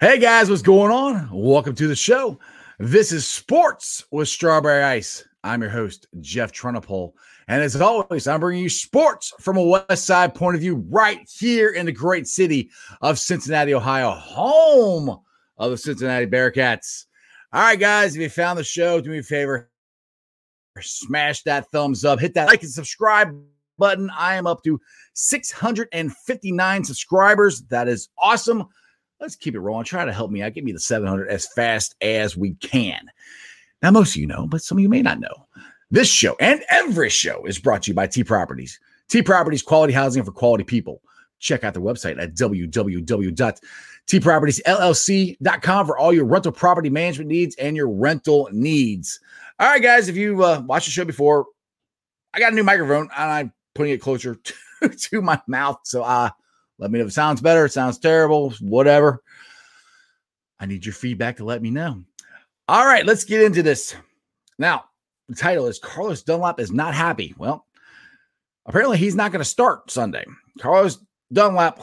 Hey guys, what's going on? Welcome to the show. This is Sports with Strawberry Ice. I'm your host, Jeff Trunapole. And as always, I'm bringing you sports from a West Side point of view right here in the great city of Cincinnati, Ohio, home of the Cincinnati Bearcats. All right, guys, if you found the show, do me a favor, smash that thumbs up, hit that like and subscribe button. I am up to 659 subscribers. That is awesome. Let's keep it rolling. Try to help me out. Give me the 700 as fast as we can. Now, most of you know, but some of you may not know. This show and every show is brought to you by T Properties. T Properties, quality housing for quality people. Check out their website at www.tpropertiesllc.com for all your rental property management needs and your rental needs. All right, guys, if you uh, watched the show before, I got a new microphone and I'm putting it closer to, to my mouth. So uh, let me know if it sounds better, it sounds terrible, whatever. I need your feedback to let me know. All right, let's get into this. Now, the title is Carlos Dunlap is not happy. Well, apparently he's not going to start Sunday. Carlos Dunlap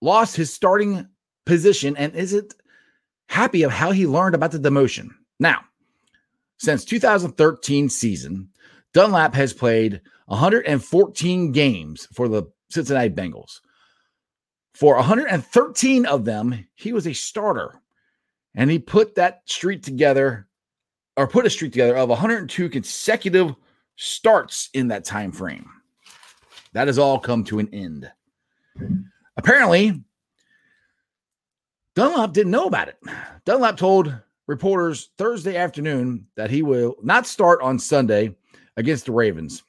lost his starting position and isn't happy of how he learned about the demotion. Now, since 2013 season, Dunlap has played 114 games for the Cincinnati Bengals. For 113 of them, he was a starter. And he put that streak together, or put a streak together of 102 consecutive starts in that time frame. That has all come to an end. Apparently, Dunlap didn't know about it. Dunlap told reporters Thursday afternoon that he will not start on Sunday against the Ravens.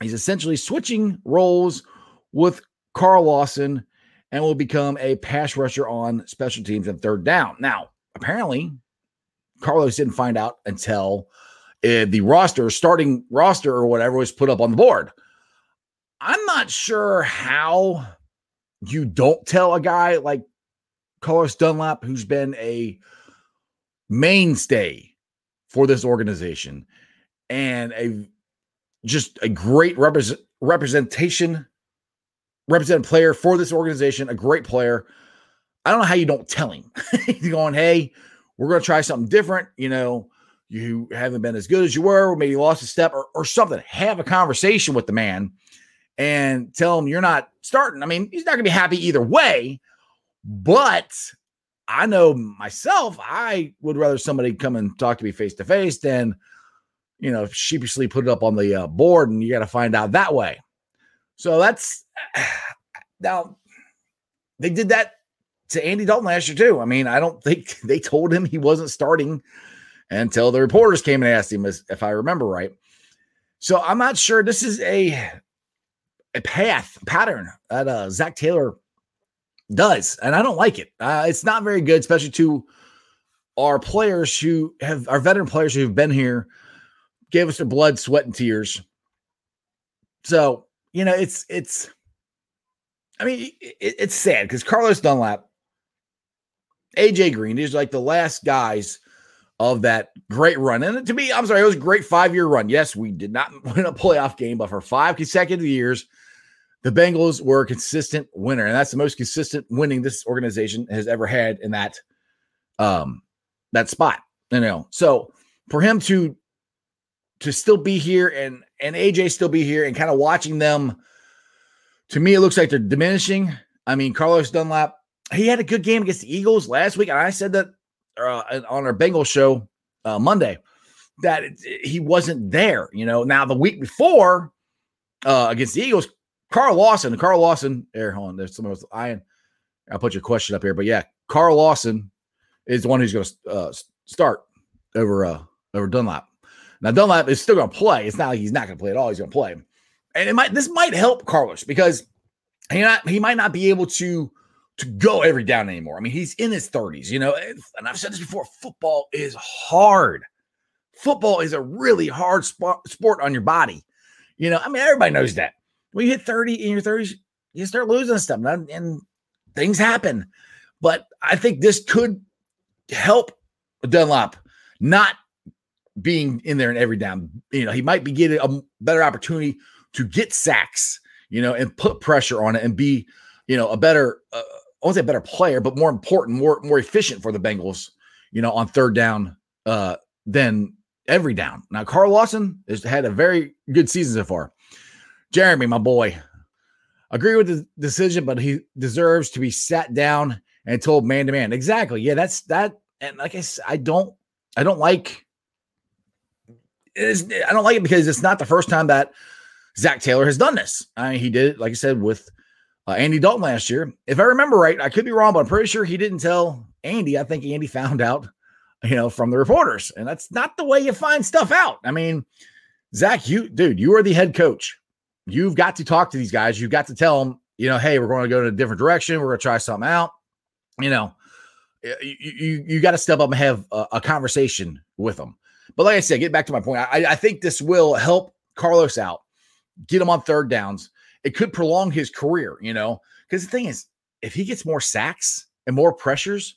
He's essentially switching roles with Carl Lawson and will become a pass rusher on special teams and third down. Now, apparently, Carlos didn't find out until uh, the roster, starting roster or whatever, was put up on the board. I'm not sure how you don't tell a guy like Carlos Dunlap, who's been a mainstay for this organization and a just a great represent, representation representative player for this organization, a great player. I don't know how you don't tell him. He's going, hey, we're going to try something different. You know, you haven't been as good as you were, or maybe you lost a step or, or something. Have a conversation with the man and tell him you're not starting. I mean, he's not going to be happy either way, but I know myself, I would rather somebody come and talk to me face to face than, you know, sheepishly put it up on the uh, board and you got to find out that way. So that's now they did that to Andy Dalton last year too. I mean, I don't think they told him he wasn't starting until the reporters came and asked him, if I remember right. So I'm not sure. This is a a path pattern that uh, Zac Taylor does, and I don't like it. Uh, it's not very good, especially to our players who have our veteran players who've been here, gave us their blood, sweat, and tears. So you know, it's it's. I mean, it, it's sad because Carlos Dunlap, AJ Green, these are like the last guys of that great run. And to me, I'm sorry, it was a great five year run. Yes, we did not win a playoff game, but for five consecutive years, the Bengals were a consistent winner, and that's the most consistent winning this organization has ever had in that um that spot. You know, so for him to to still be here and and AJ still be here and kind of watching them. To me, it looks like they're diminishing. I mean, Carlos Dunlap, he had a good game against the Eagles last week, and I said that uh, on our Bengals show uh, Monday that it, he wasn't there. You know, now the week before uh, against the Eagles, Carl Lawson, Carl Lawson, there, hold on, there's someone else. I, I'll put your question up here, but yeah, Carl Lawson is the one who's going to uh, start over uh, over Dunlap. Now Dunlap is still going to play. It's not like he's not going to play at all. He's going to play, and it might this might help Carlos because he not he might not be able to to go every down anymore. I mean, he's in his 30s, you know, and I've said this before. Football is hard. Football is a really hard sport, sport on your body. You know, I mean, everybody knows that. When you hit 30 in your 30s, you start losing stuff, and, and things happen. But I think this could help Dunlap not being in there in every down. You know, he might be getting a better opportunity to get sacks, you know, and put pressure on it and be, you know, a better uh, won't say a better player, but more important, more more efficient for the Bengals, you know, on third down uh, than every down. Now, Carl Lawson has had a very good season so far. Jeremy, my boy, agree with the decision, but he deserves to be sat down and told man to man. Exactly. Yeah, that's that. And like I said, I don't, I don't like. I don't like it because it's not the first time that Zac Taylor has done this. I mean, he did it, like I said, with uh, Andy Dalton last year. If I remember right, I could be wrong, but I'm pretty sure he didn't tell Andy. I think Andy found out, you know, from the reporters, and that's not the way you find stuff out. I mean, Zac, you dude, you are the head coach. You've got to talk to these guys. You've got to tell them, you know, hey, we're going to go in a different direction. We're going to try something out. You know, you you, you got to step up and have a, a, conversation with them. But like I said, get back to my point. I, I think this will help Carlos out, get him on third downs it could prolong his career, you know, because the thing is, if he gets more sacks and more pressures,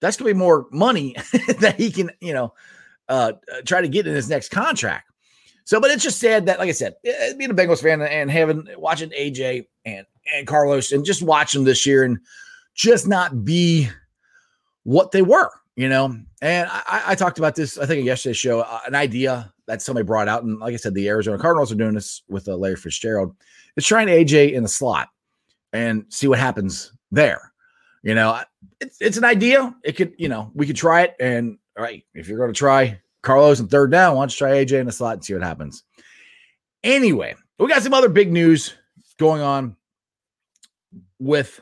that's going to be more money that he can, you know, uh, uh, try to get in his next contract. So, but it's just sad that, like I said, eh, eh, being a Bengals fan and having watching AJ and and Carlos and just watch them this year and just not be what they were, you know. And I, I talked about this, I think, in yesterday's show, uh, an idea that somebody brought out, and like I said, the Arizona Cardinals are doing this with uh, Larry Fitzgerald is trying AJ in the slot and see what happens there. You know, it's, it's an idea. It could, you know, we could try it. And all right, if you're going to try Carlos and third down, why don't you try AJ in the slot and see what happens? Anyway, we got some other big news going on with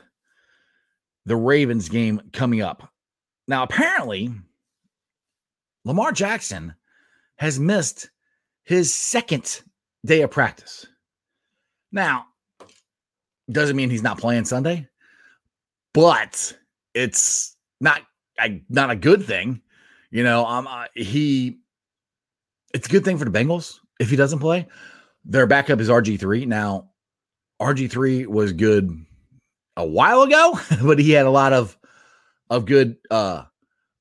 the Ravens game coming up. Now, apparently, Lamar Jackson has missed his second day of practice. Now, doesn't mean he's not playing Sunday, but it's not I, not a good thing. You know, um, uh, he it's a good thing for the Bengals if he doesn't play. Their backup is RG3. Now, RG3 was good a while ago, but he had a lot of of good uh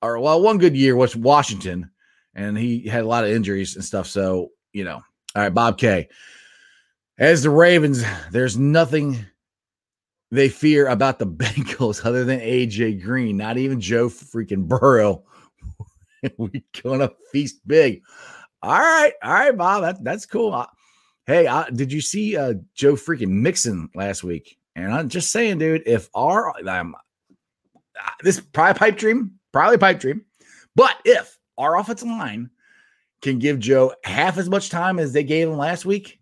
or well, one good year was Washington, and he had a lot of injuries and stuff. So, you know, all right, Bob K. As the Ravens, there's nothing they fear about the Bengals other than AJ Green, not even Joe freaking Burrow. we gonna feast big. All right, all right, Bob. That, that's cool. Uh, hey, uh, did you see uh, Joe freaking Mixon last week? And I'm just saying, dude, if our um, Uh, this probably pipe dream, probably pipe dream, but if our offensive line can give Joe half as much time as they gave him last week,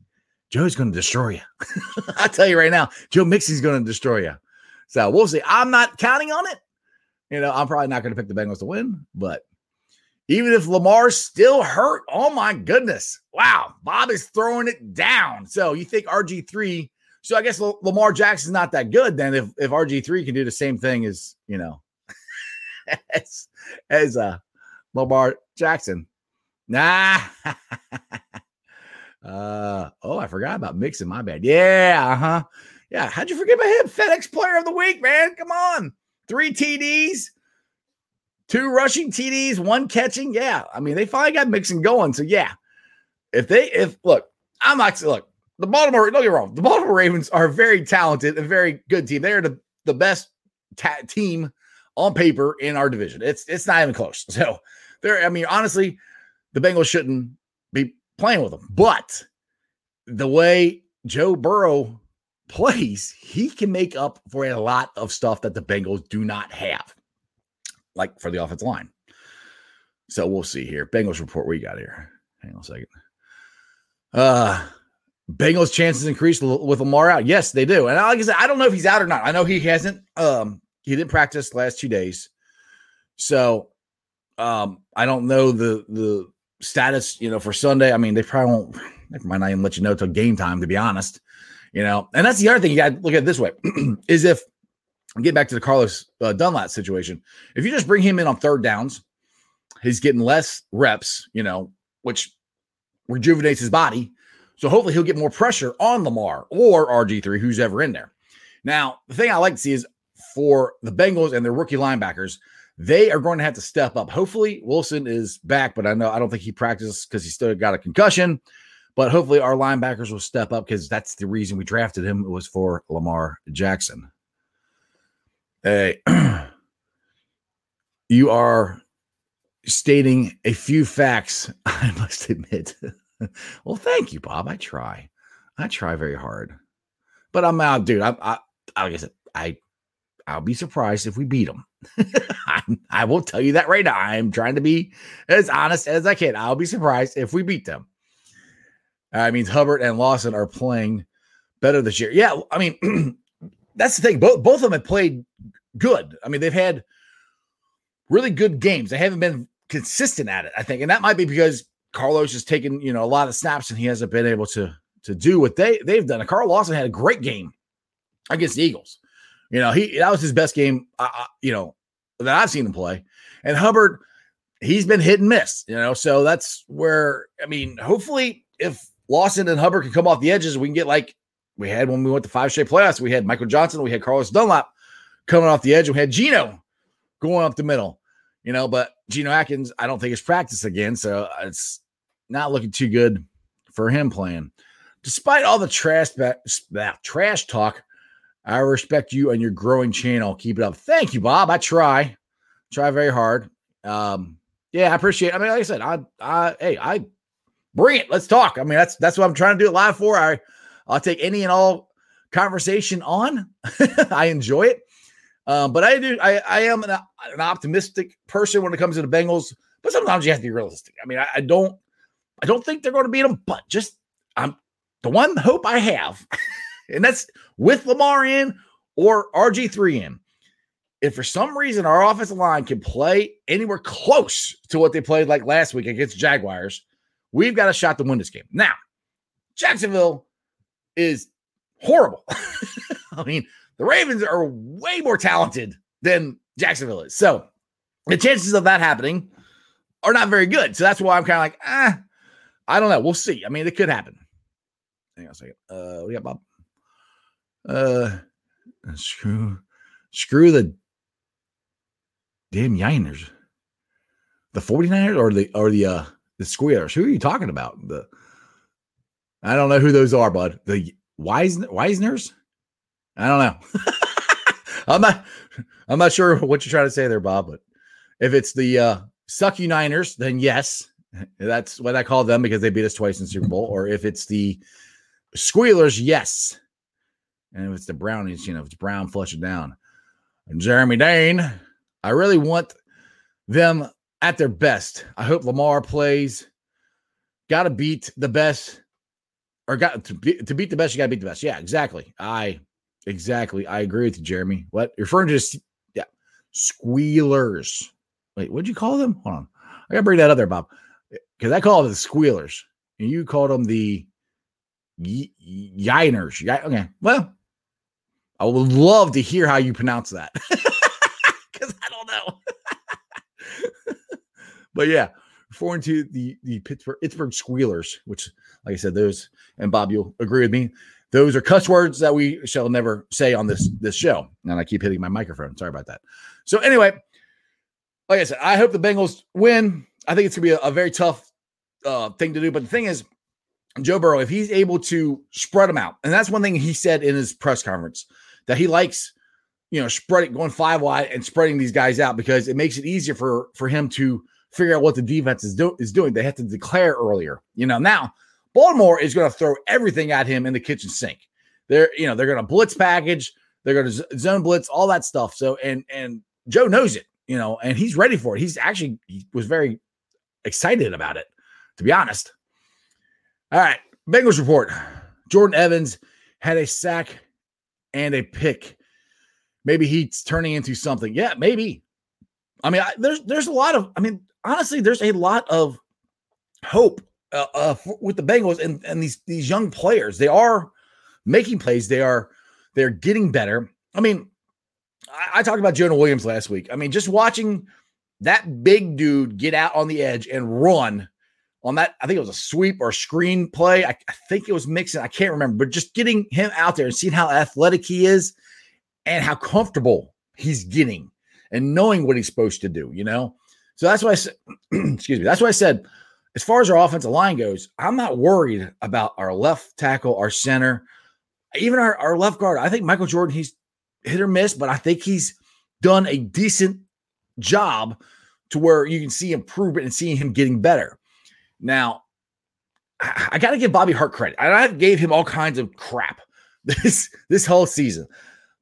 Joe's going to destroy you. I'll tell you right now, Joe Mixon's going to destroy you. So we'll see. I'm not counting on it. You know, I'm probably not going to pick the Bengals to win, but even if Lamar's still hurt, oh my goodness. Wow. Bob is throwing it down. So you think RG3, so I guess Lamar Jackson's not that good then if, if RG3 can do the same thing as, you know, as, as uh, Lamar Jackson. Nah. Uh oh, I forgot about Mixon. My bad. Yeah, uh-huh. Yeah. How'd you forget about him? FedEx player of the week, man. Come on. Three TDs, two rushing TDs, one catching. Yeah. I mean, they finally got Mixon going. So yeah. If they if look, I'm not look, the Baltimore, don't get wrong, the Baltimore Ravens are a very talented and very good team. They're the, the best ta- team on paper in our division. It's it's not even close. So they're, I mean, honestly, the Bengals shouldn't be playing with them. But the way Joe Burrow plays, he can make up for a lot of stuff that the Bengals do not have, like for the offensive line. So we'll see here. Bengals report we got here. Hang on a second. Uh Bengals chances increase with Lamar out. Yes, they do. And like I said, I don't know if he's out or not. I know he hasn't um he didn't practice last two days. So um I don't know the the status, you know, for Sunday. I mean, they probably won't, they might not even let you know till game time, to be honest. You know, and that's the other thing you got to look at this way is if get back to the Carlos uh, Dunlap situation, if you just bring him in on third downs, he's getting less reps, you know, which rejuvenates his body. So hopefully he'll get more pressure on Lamar or RG3, who's ever in there. Now, the thing I like to see is for the Bengals and their rookie linebackers, they are going to have to step up. Hopefully, Wilson is back, but I know I don't think he practiced because he still got a concussion. But hopefully, our linebackers will step up because that's the reason we drafted him. It was for Lamar Jackson. Hey, you are stating a few facts, I must admit. well, thank you, Bob. I try. I try very hard. But I'm out, dude. I, I I said, I I'll be surprised if we beat them. I, I will tell you that right now. I'm trying to be as honest as I can. I'll be surprised if we beat them. I mean, Hubbard and Lawson are playing better this year. Yeah, I mean, that's the thing. Both both of them have played good. I mean, they've had really good games. They haven't been consistent at it, I think, and that might be because Carlos has taken you know a lot of snaps and he hasn't been able to to do what they they've done. Carl Lawson had a great game against the Eagles. You know, he that was his best game. Uh, you know that I've seen him play, and Hubbard, he's been hit and miss. You know, so that's where I mean, hopefully, if Lawson and Hubbard can come off the edges, we can get like we had when we went to five straight playoffs. We had Michael Johnson, we had Carlos Dunlap coming off the edge, we had Geno going up the middle. You know, but Geno Atkins, I don't think is practiced again, so it's not looking too good for him playing. Despite all the trash trash talk, I respect you and your growing channel. Keep it up. Thank you, Bob. I try, try very hard. Um, yeah, I appreciate. It. I mean, like I said, I, I, hey, I bring it. Let's talk. I mean, that's that's what I'm trying to do it live for. I, I'll take any and all conversation on. I enjoy it. Um, but I do. I, I am an, an optimistic person when it comes to the Bengals. But sometimes you have to be realistic. I mean, I, I don't. I don't think they're going to beat them, but just I'm the one hope I have, and that's with Lamar in or RG3 in. If for some reason our offensive line can play anywhere close to what they played like last week against Jaguars, we've got a shot to win this game. Now, Jacksonville is horrible. I mean, the Ravens are way more talented than Jacksonville is. So the chances of that happening are not very good. So that's why I'm kind of like, ah, I don't know. We'll see. I mean, it could happen. Hang on a second. Uh, we got Bob. Uh, screw, screw the damn Yiners. The 49ers or the or the uh the Squealers. Who are you talking about? The I don't know who those are, bud. The Weisner, Weisners? I don't know. I'm not I'm not sure what you're trying to say there, Bob, but if it's the uh Sucky Niners, then yes, that's what I call them because they beat us twice in Super Bowl. Or if it's the Squealers, yes. And if it's the Brownies, you know, if it's Brown, flush it down. And Jeremy Dane, I really want them at their best. I hope Lamar plays. Got to beat the best, or got to, be, to beat the best. You got to beat the best. Yeah, exactly. I exactly. I agree with you, Jeremy. What you're referring to? Just, yeah, squealers. Wait, what'd you call them? Hold on. I got to bring that up there, Bob, because I call them the squealers, and you called them the y- Yiners. Y- okay, well, I would love to hear how you pronounce that because I don't know. but yeah, referring to the the Pittsburgh Pittsburgh Squealers, which, like I said, those and Bob, you'll agree with me. Those are cuss words that we shall never say on this this show. And I keep hitting my microphone. Sorry about that. So anyway, like I said, I hope the Bengals win. I think it's gonna be a, a very tough uh, thing to do. But the thing is, Joe Burrow, if he's able to spread them out, and that's one thing he said in his press conference that he likes, you know, spreading going five wide and spreading these guys out because it makes it easier for for him to figure out what the defense is, do, is doing. They have to declare earlier. You know, now Baltimore is going to throw everything at him in the kitchen sink. They're, you know, they're going to blitz package, they're going to zone blitz, all that stuff. So, and and Joe knows it, you know, and he's ready for it. He's actually he was very excited about it, to be honest. All right, Bengals report. Jordan Evans had a sack and a pick. Maybe he's turning into something. Yeah, maybe. I mean, I, there's there's a lot of. I mean, honestly, there's a lot of hope uh, uh, for, with the Bengals and and these these young players. They are making plays. They are they're getting better. I mean, I, I talked about Jonah Williams last week. I mean, just watching that big dude get out on the edge and run on that. I think it was a sweep or screen play. I, I think it was Mixon. I can't remember, but just getting him out there and seeing how athletic he is and how comfortable he's getting and knowing what he's supposed to do, you know? So that's why I said, excuse me, that's why I said, as far as our offensive line goes, I'm not worried about our left tackle, our center, even our, our left guard. I think Michael Jordan, he's hit or miss, but I think he's done a decent job to where you can see improvement and seeing him getting better. Now, I, got to give Bobby Hart credit. I gave him all kinds of crap this this whole season,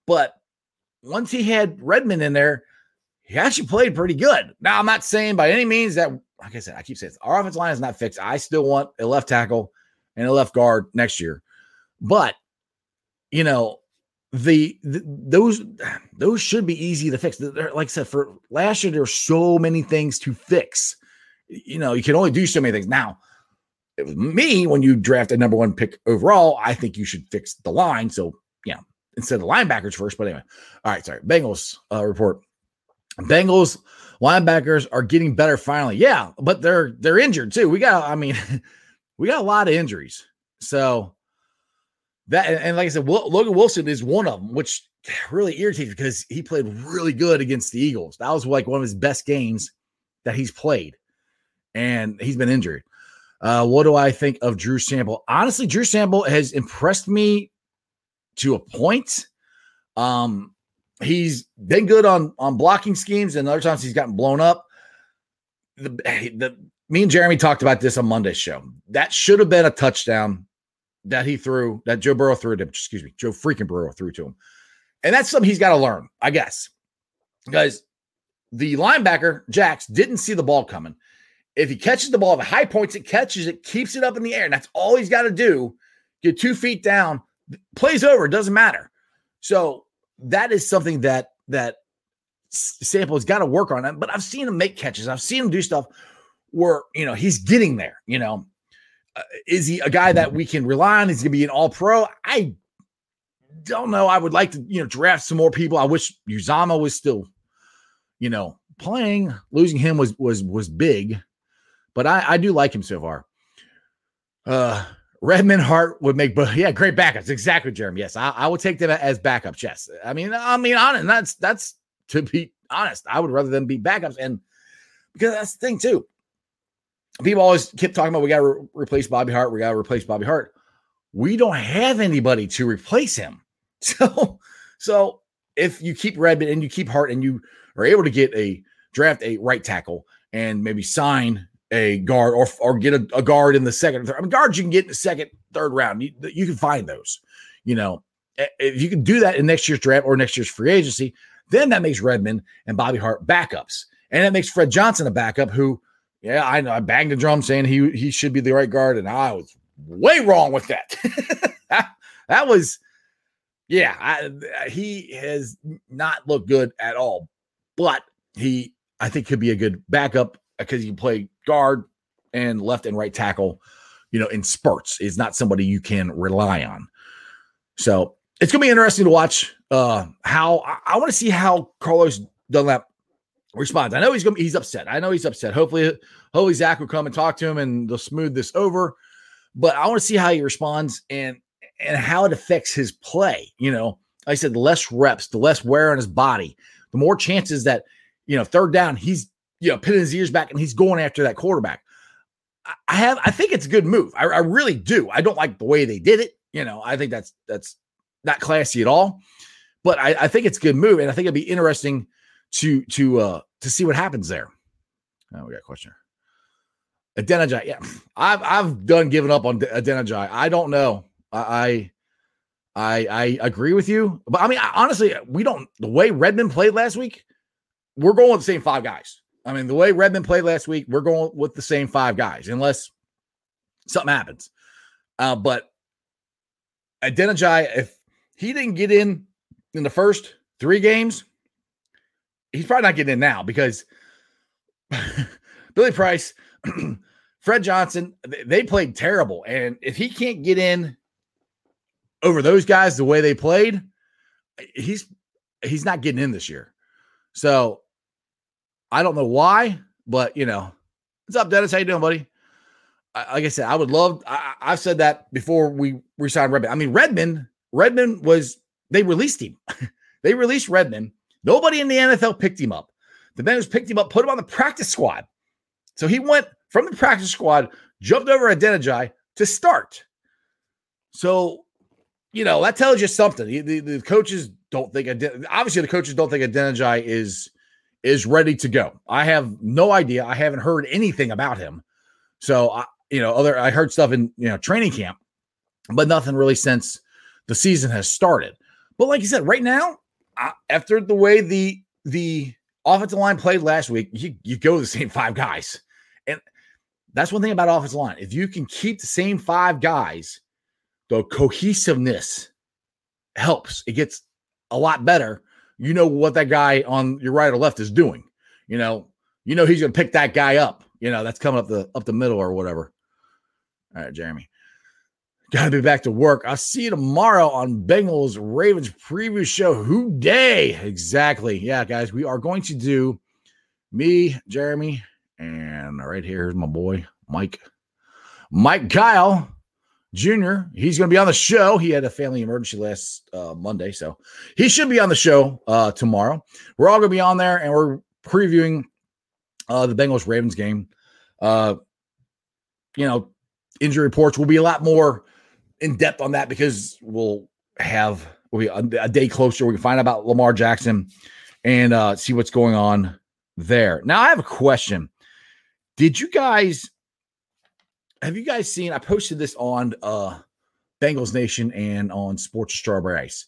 but once he had Redmond in there, he actually played pretty good. Now, I'm not saying by any means that, like I said, I keep saying our offensive line is not fixed. I still want a left tackle and a left guard next year, but you know, the, those those should be easy to fix. Like I said, for last year, there were so many things to fix. You know, you can only do so many things. Now, it was me when you draft a number one pick overall. I think you should fix the line. So, yeah, instead of linebackers first. But anyway, all right, sorry. Bengals uh, report. Bengals linebackers are getting better finally. Yeah, but they're they're injured too. We got, I mean, we got a lot of injuries. So that and like I said, Logan Wilson is one of them, which really irritates me because he played really good against the Eagles. That was like one of his best games that he's played, and he's been injured. Uh, what do I think of Drew Sample? Honestly, Drew Sample has impressed me to a point. Um, he's been good on on blocking schemes, and other times he's gotten blown up. The, the me and Jeremy talked about this on Monday's show. That should have been a touchdown that he threw, that Joe Burrow threw to him. Excuse me, Joe freaking Burrow threw to him. And that's something he's got to learn, I guess. Guys, the linebacker, Jax, didn't see the ball coming. If he catches the ball, the high points it, catches it, keeps it up in the air. And that's all he's got to do. Get two feet down, plays over, doesn't matter. So that is something that that Sample has got to work on. But I've seen him make catches. I've seen him do stuff where you know he's getting there. You know, uh, is he a guy that we can rely on? Is he gonna be an All Pro? I don't know. I would like to you know draft some more people. I wish Uzomah was still you know playing. Losing him was was was big, but I I do like him so far. Uh Redmond Hart would make, but yeah, great backups. Exactly, Jeremy. Yes, I, I would take them as backups. Yes, I mean, I mean, honest, that's that's to be honest. I would rather them be backups, and because that's the thing too. People always keep talking about we got to re- replace Bobby Hart. We got to replace Bobby Hart. We don't have anybody to replace him. So, so if you keep Redmond and you keep Hart and you are able to get a draft a right tackle and maybe sign a guard or, or get a, a guard in the second. I mean, guards you can get in the second, third round. You, you can find those. You know, if you can do that in next year's draft or next year's free agency, then that makes Redmond and Bobby Hart backups, and that makes Fred Johnson a backup. Who, yeah, I know I banged the drum saying he he should be the right guard, and I was way wrong with that. that, was, yeah, I, he has not looked good at all, but he I think could be a good backup because he can play guard and left and right tackle, you know, in spurts. Is not somebody you can rely on. So it's gonna be interesting to watch uh how I, I want to see how Carlos Dunlap responds. I know he's gonna he's upset. I know he's upset. Hopefully, hopefully Zac will come and talk to him and they'll smooth this over. But I want to see how he responds and and how it affects his play. You know, like I said, the less reps, the less wear on his body, the more chances that you know third down he's you know, pinning his ears back and he's going after that quarterback. I have, I think it's a good move. I, I really do. I don't like the way they did it. You know, I think that's that's not classy at all. But I, I think it's a good move, and I think it'd be interesting to to uh to see what happens there. Oh, we got a question. Adeniji, yeah, I've I've done giving up on Adeniji. I don't know. I I I agree with you, but I mean, honestly, we don't. The way Redmond played last week, we're going with the same five guys. I mean, the way Redmond played last week, we're going with the same five guys, unless something happens. Uh, but Adeniji, if he didn't get in in the first three games, he's probably not getting in now because Billy Price, Fred Johnson, they played terrible. And if he can't get in over those guys the way they played, he's he's not getting in this year. So I don't know why, but you know, what's up, Dennis? How you doing, buddy? Like I said, I would love. I, have said that before we resigned Redmond. I mean, Redmond, Redmond was they released him. they released Redmond. Nobody in the NFL picked him up. The Bengals picked him up, put him on the practice squad. So he went from the practice squad, jumped over Adeniji to start. So, you know, that tells you something. The, the, coaches don't think obviously the coaches don't think Adeniji is is ready to go. I have no idea. I haven't heard anything about him. So I, you know, other I heard stuff in you know training camp, but nothing really since the season has started. But like you said, right now, after the way the the offensive line played last week, you you go the same five guys, and that's one thing about offensive line. If you can keep the same five guys, the cohesiveness helps. It gets a lot better. You know what that guy on your right or left is doing. You know, you know he's to pick that guy up. You know that's coming up the up the middle or whatever. All right, Jeremy. Got to be back to work. I'll see you tomorrow on Bengals Ravens preview show. Who day? Exactly. Yeah, guys, we are going to do me, Jeremy, and right here's my boy, Mike. Mike Kyle Jr. He's going to be on the show. He had a family emergency last uh, Monday, so he should be on the show uh, tomorrow. We're all going to be on there, and we're previewing uh, the Bengals Ravens game. Uh, you know, injury reports will be a lot more in depth on that because we'll have we'll be a, a day closer. We can find out about Lamar Jackson and uh, see what's going on there. Now, I have a question. Did you guys have you guys seen? I posted this on uh, Bengals Nation and on Sports Strawberry Ice.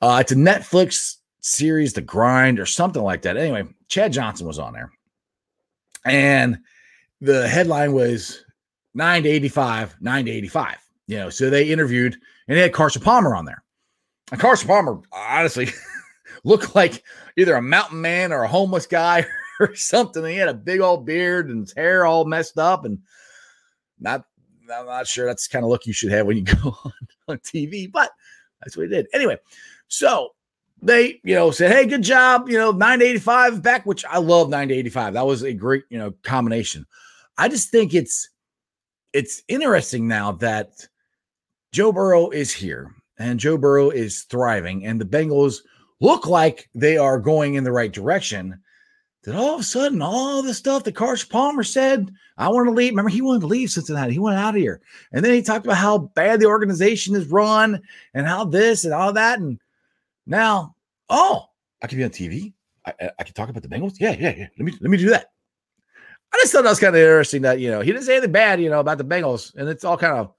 Uh, it's a Netflix series, The Grind, or something like that. Anyway, Chad Johnson was on there, and the headline was nine to eighty-five, nine to eighty-five. You know, so they interviewed and they had Carson Palmer on there. And Carson Palmer honestly looked like either a mountain man or a homeless guy or something. He had a big old beard and his hair all messed up and not I'm not sure that's kind of look you should have when you go on, on TV, but that's what he did. Anyway, so they, you know, said, Hey, good job, you know, 985 back, which I love 985. That was a great, you know, combination. I just think it's it's interesting now that Joe Burrow is here and Joe Burrow is thriving, and the Bengals look like they are going in the right direction. That all of a sudden, all the stuff that Carson Palmer said, I want to leave. Remember, he wanted to leave Cincinnati. He went out of here. And then he talked about how bad the organization is run and how this and all that. And now, oh, I can be on TV. I, I can talk about the Bengals. Yeah, yeah, yeah. Let me let me do that. I just thought that was kind of interesting that you know he didn't say anything bad, you know, about the Bengals, and it's all kind of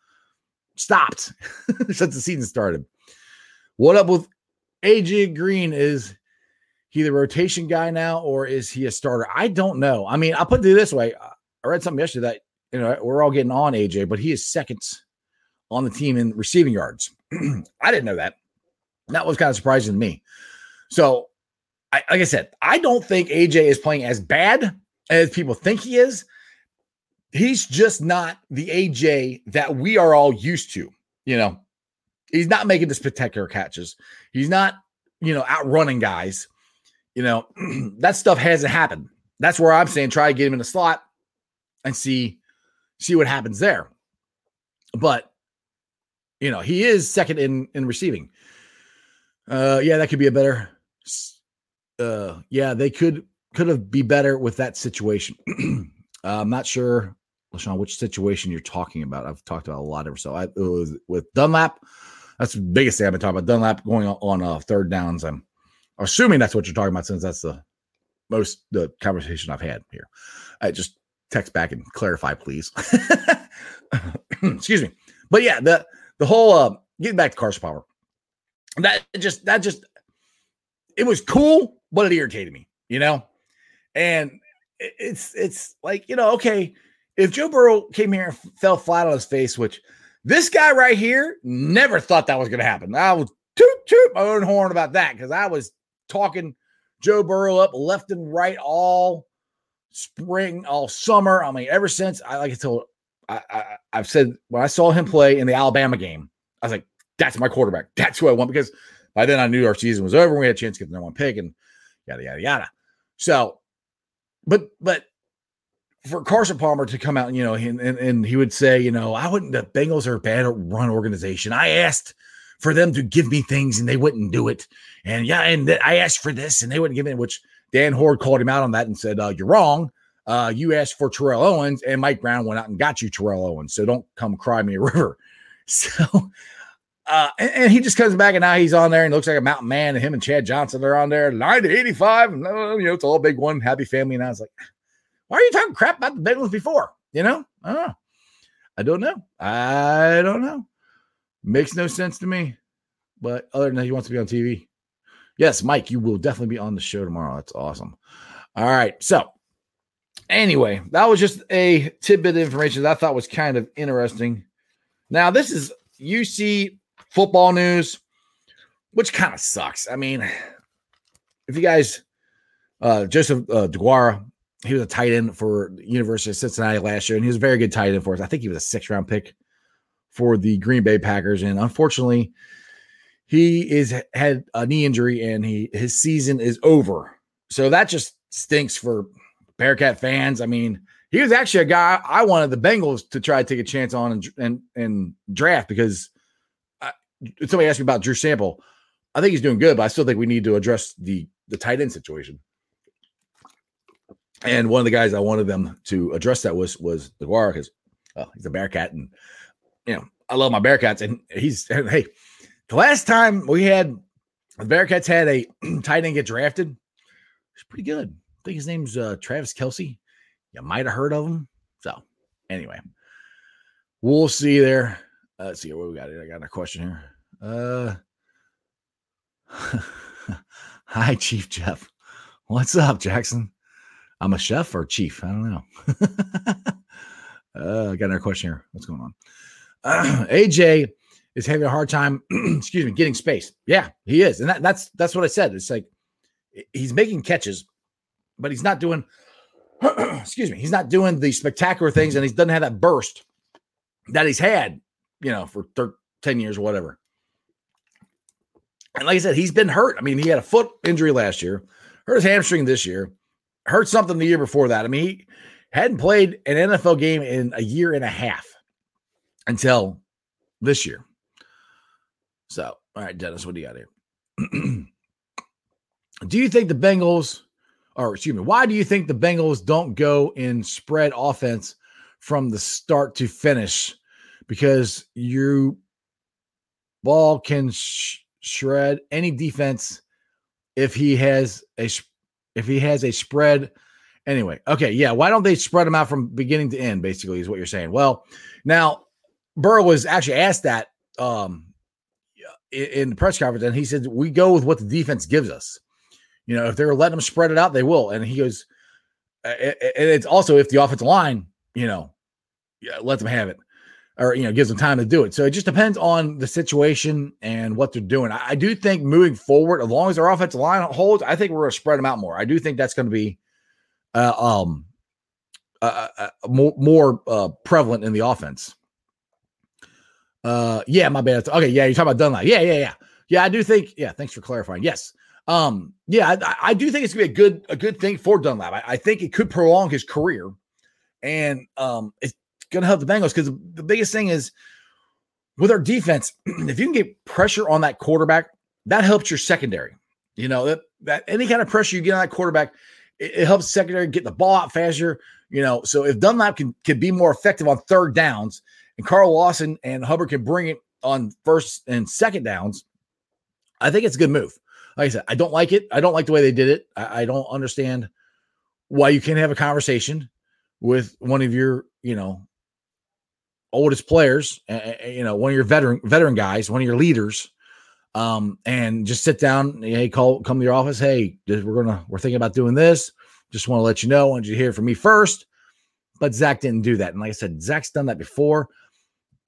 stopped since the season started. What up with AJ Green? Is he the rotation guy now, or is he a starter? I don't know. I mean, I'll put it this way. I read something yesterday that you know we're all getting on AJ, but he is second on the team in receiving yards. I didn't know that. That was kind of surprising to me. So, I, like I said, I don't think AJ is playing as bad as people think he is he's just not the AJ that we are all used to. You know, he's not making the spectacular catches. He's not, you know, outrunning guys. You know, that stuff hasn't happened. That's where I'm saying try to get him in the slot and see see what happens there. But you know, he is second in in receiving. Uh yeah, that could be a better uh yeah, they could could have be better with that situation. uh, I'm not sure LaShawn, which situation you're talking about. I've talked about a lot of so I it was with Dunlap. That's the biggest thing I've been talking about. Dunlap going on, on uh, third downs. I'm assuming that's what you're talking about since that's the most the conversation I've had here. I just text back and clarify, please. Excuse me. But yeah, the the whole uh getting back to Carson Palmer. That just that just it was cool, but it irritated me, you know? And it's it's like, you know, okay, if Joe Burrow came here and fell flat on his face, which this guy right here never thought that was going to happen. I was toot toot my own horn about that because I was talking Joe Burrow up left and right all spring, all summer. I mean, ever since I like I told I, I I've said when I saw him play in the Alabama game, I was like, that's my quarterback. That's who I want because by then I knew our season was over. And We had a chance to get the number one pick and yada yada yada. So, but but for Carson Palmer to come out, you know, and, and, and he would say, you know, I wouldn't, the Bengals are a bad run organization. I asked for them to give me things and they wouldn't do it. And yeah, and th- I asked for this and they wouldn't give it, which Dan Hoard called him out on that and said, uh, You're wrong. Uh, you asked for Terrell Owens and Mike Brown went out and got you Terrell Owens. So don't come cry me a river. So Uh, and, and, he just comes back and now he's on there and looks like a mountain man. And him and Chad Johnson are on there, 90 85. And, uh, you know, it's all big one, happy family. And I was like, why are you talking crap about the Bengals before? You know, I don't know. I don't know. I don't know. Makes no sense to me. But other than that, he wants to be on TV. Yes, Mike, you will definitely be on the show tomorrow. That's awesome. All right. So, anyway, that was just a tidbit of information that I thought was kind of interesting. Now, this is UC football news, which kind of sucks. I mean, if you guys, uh, Joseph uh, DeGuara, he was a tight end for University of Cincinnati last year, and he was a very good tight end for us. I think he was a six round pick for the Green Bay Packers, and unfortunately, he is had a knee injury and he his season is over. So that just stinks for Bearcat fans. I mean, he was actually a guy I wanted the Bengals to try to take a chance on and and, and draft because I, somebody asked me about Drew Sample. I think he's doing good, but I still think we need to address the the tight end situation. And one of the guys I wanted them to address that was was DeGuara because well, he's a Bearcat and you know I love my Bearcats and he's hey the last time we had the Bearcats had a tight end get drafted, it's pretty good. I think his name's uh, Travis Kelce. You might have heard of him. So, anyway, we'll see there. Uh, let's see what we got here. I got a question here. Uh, hi, Chief Jeff. What's up, Jackson? I'm a chef or chief. I don't know. uh, I got another question here. What's going on? Uh, AJ is having a hard time, excuse me, getting space. Yeah, he is. And that, that's that's what I said. It's like he's making catches, but he's not doing excuse me, he's not doing the spectacular things and he doesn't have that burst that he's had, you know, for 10 years or whatever. And like I said, he's been hurt. I mean, he had a foot injury last year, hurt his hamstring this year, hurt something the year before that. I mean, he hadn't played an NFL game in a year and a half until this year. So, all right, Dennis, what do you got here? do you think the Bengals, or excuse me, why do you think the Bengals don't go in spread offense from the start to finish? Because you ball can sh- shred any defense if he has a if he has a spread. Anyway, okay, yeah. Why don't they spread them out from beginning to end? Basically, is what you're saying. Well, now Burrow was actually asked that um, in the press conference, and he said, "We go with what the defense gives us. You know, if they're letting them spread it out, they will." And he goes, and it's also if the offensive line, you know, let them have it, or you know, gives them time to do it. So it just depends on the situation and what they're doing. I, do think moving forward, as long as their offensive line holds, I think we're going to spread them out more. I do think that's going to be, uh, um, uh, uh, more more uh, prevalent in the offense. Uh, yeah, my bad. Okay, yeah, you're talking about Dunlap. Yeah, yeah, yeah, yeah. I do think. Yeah, thanks for clarifying. Yes, um, yeah, I, I do think it's gonna be a good a good thing for Dunlap. I, I think it could prolong his career, and um, it's gonna help the Bengals because the, the biggest thing is with our defense. if you can get pressure on that quarterback, that helps your secondary. You know that that any kind of pressure you get on that quarterback, it, it helps secondary get the ball out faster. You know, so if Dunlap can can be more effective on third downs and Carl Lawson and Hubbard can bring it on first and second downs, I think it's a good move. Like I said, I don't like it. I don't like the way they did it. I, I don't understand why you can't have a conversation with one of your, you know, oldest players, you know, one of your veteran veteran guys, one of your leaders, um, and just sit down. Hey, call come to your office. Hey, we're gonna we're thinking about doing this. Just want to let you know. I want you to hear from me first. But Zac didn't do that, and like I said, Zac's done that before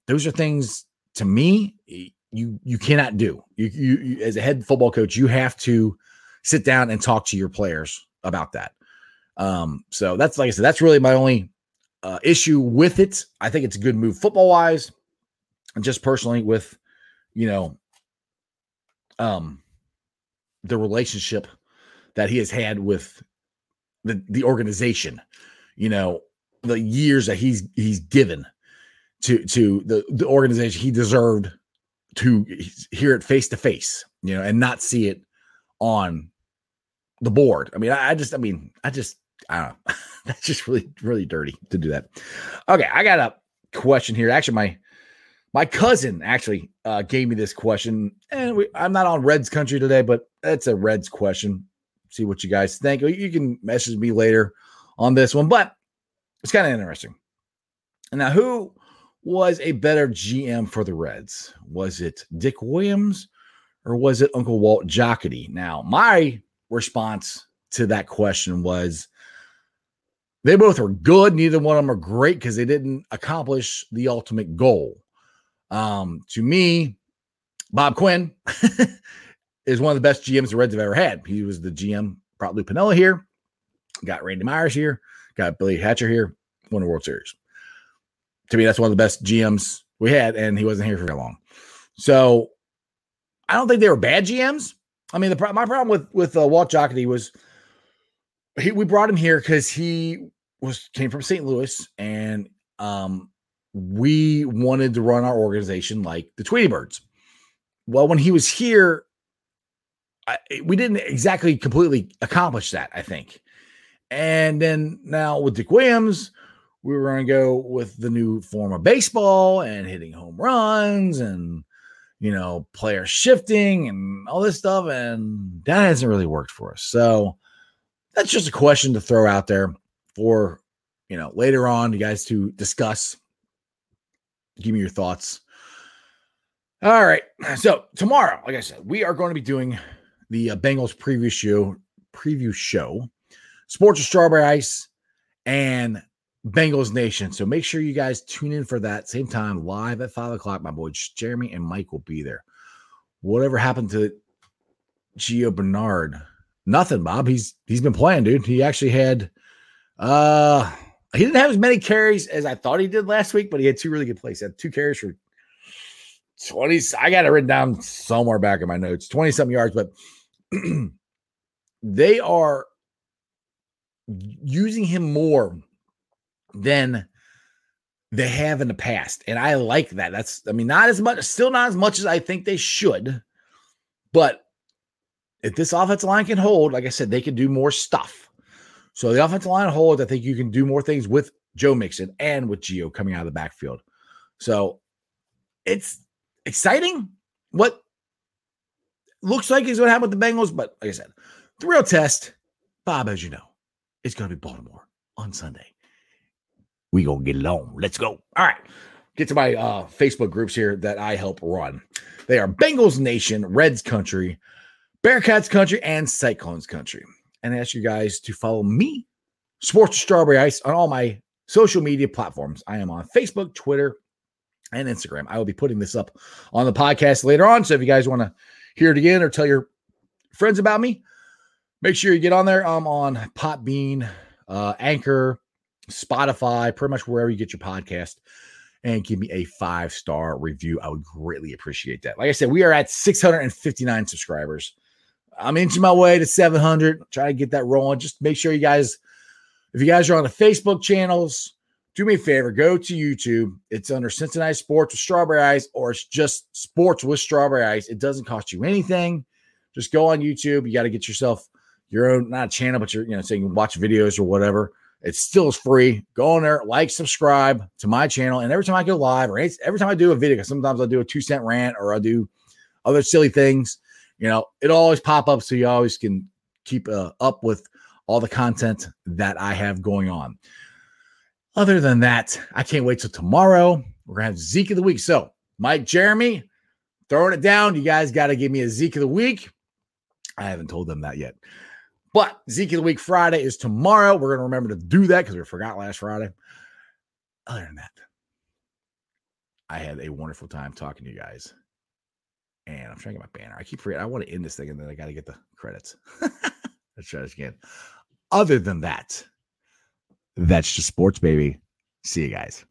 those are things to me you you cannot do. You, you, you as a head football coach, you have to sit down and talk to your players about that. Um, so that's like I said, that's really my only uh, issue with it. I think it's a good move football wise, and just personally with you know um the relationship that he has had with the the organization, you know, the years that he's he's given to to the the organization he deserved to hear it face to face, you know, and not see it on the board. I mean, I, I just, I mean, I just, I don't know. That's just really, really dirty to do that. Okay, I got a question here. Actually, my My cousin actually uh, gave me this question, and we, I'm not on Reds country today, but it's a Reds question. See what you guys think. You can message me later on this one, but it's kind of interesting. And now, who was a better GM for the Reds? Was it Dick Williams or was it Uncle Walt Jocketty? Now, my response to that question was they both are good. Neither one of them are great because they didn't accomplish the ultimate goal. Um, to me, Bob Quinn is one of the best GMs the Reds have ever had. He was the GM, brought Lou Piniella here, got Randy Myers here, got Billy Hatcher here, won the World Series. To me, that's one of the best GMs we had, and he wasn't here for very long. So I don't think they were bad GMs. I mean, the my problem with with uh, Walt Jocketty was he, we brought him here because he was came from St. Louis, and um, we wanted to run our organization like the Tweety Birds. Well, when he was here, I, we didn't exactly completely accomplish that, I think. And then now with Dick Williams, we were going to go with the new form of baseball and hitting home runs and you know player shifting and all this stuff and that hasn't really worked for us so that's just a question to throw out there for you know later on you guys to discuss. Give me your thoughts. All right so tomorrow like i said we are going to be doing the uh, bengals preview show preview show sports of strawberry ice and bengals nation. So make sure you guys tune in for that same time live at five o'clock my boys jeremy and mike will be there. Whatever happened to Gio Bernard Nothing, Bob. He's he's been playing, dude. He actually had uh he didn't have as many carries as I thought he did last week, but he had two really good plays. He had two carries for 20. I got it written down somewhere back in my notes, 20 something yards, but they are using him more than they have in the past. And I like that. That's, I mean, not as much, still not as much as I think they should, but if this offensive line can hold, like I said, they can do more stuff. So the offensive line holds. I think you can do more things with Joe Mixon and with Gio coming out of the backfield. So it's exciting. What looks like is what happened with the Bengals, but like I said, the real test, Bob, as you know, is going to be Baltimore on Sunday. We gonna get on. Let's go. All right. Get to my uh, Facebook groups here that I help run. They are Bengals Nation, Reds Country, Bearcats Country and Cyclones Country. And I ask you guys to follow me, Sports Strawberry Ice, on all my social media platforms. I am on Facebook, Twitter, and Instagram. I will be putting this up on the podcast later on. So if you guys want to hear it again or tell your friends about me, make sure you get on there. I'm on Podbean, uh, Anchor, Spotify, pretty much wherever you get your podcast. And give me a five star review. I would greatly appreciate that. Like I said, we are at 659 subscribers. I'm inching my way to 700. Try to get that rolling. Just make sure you guys, if you guys are on the Facebook channels, do me a favor, go to YouTube. It's under Cincinnati Sports with Strawberry Ice, or it's just Sports with Strawberry Ice. It doesn't cost you anything. Just go on YouTube. You got to get yourself your own, not a channel, but you're, you know, so you can watch videos or whatever. It still is free. Go on there, like, subscribe to my channel. And every time I go live, or every time I do a video, sometimes I'll do a two cent rant or I'll do other silly things you know, it always pop up so you always can keep uh, up with all the content that I have going on. Other than that, I can't wait till tomorrow. We're gonna have Zeke of the week. So, Mike, Jeremy, throwing it down. You guys got to give me a Zeke of the week. I haven't told them that yet. But Zeke of the week Friday is tomorrow. We're gonna remember to do that because we forgot last Friday. Other than that, I had a wonderful time talking to you guys. And I'm trying to get my banner. I keep forgetting. I want to end this thing and then I got to get the credits. Let's try this again. Other than that, that's just sports, baby. See you guys.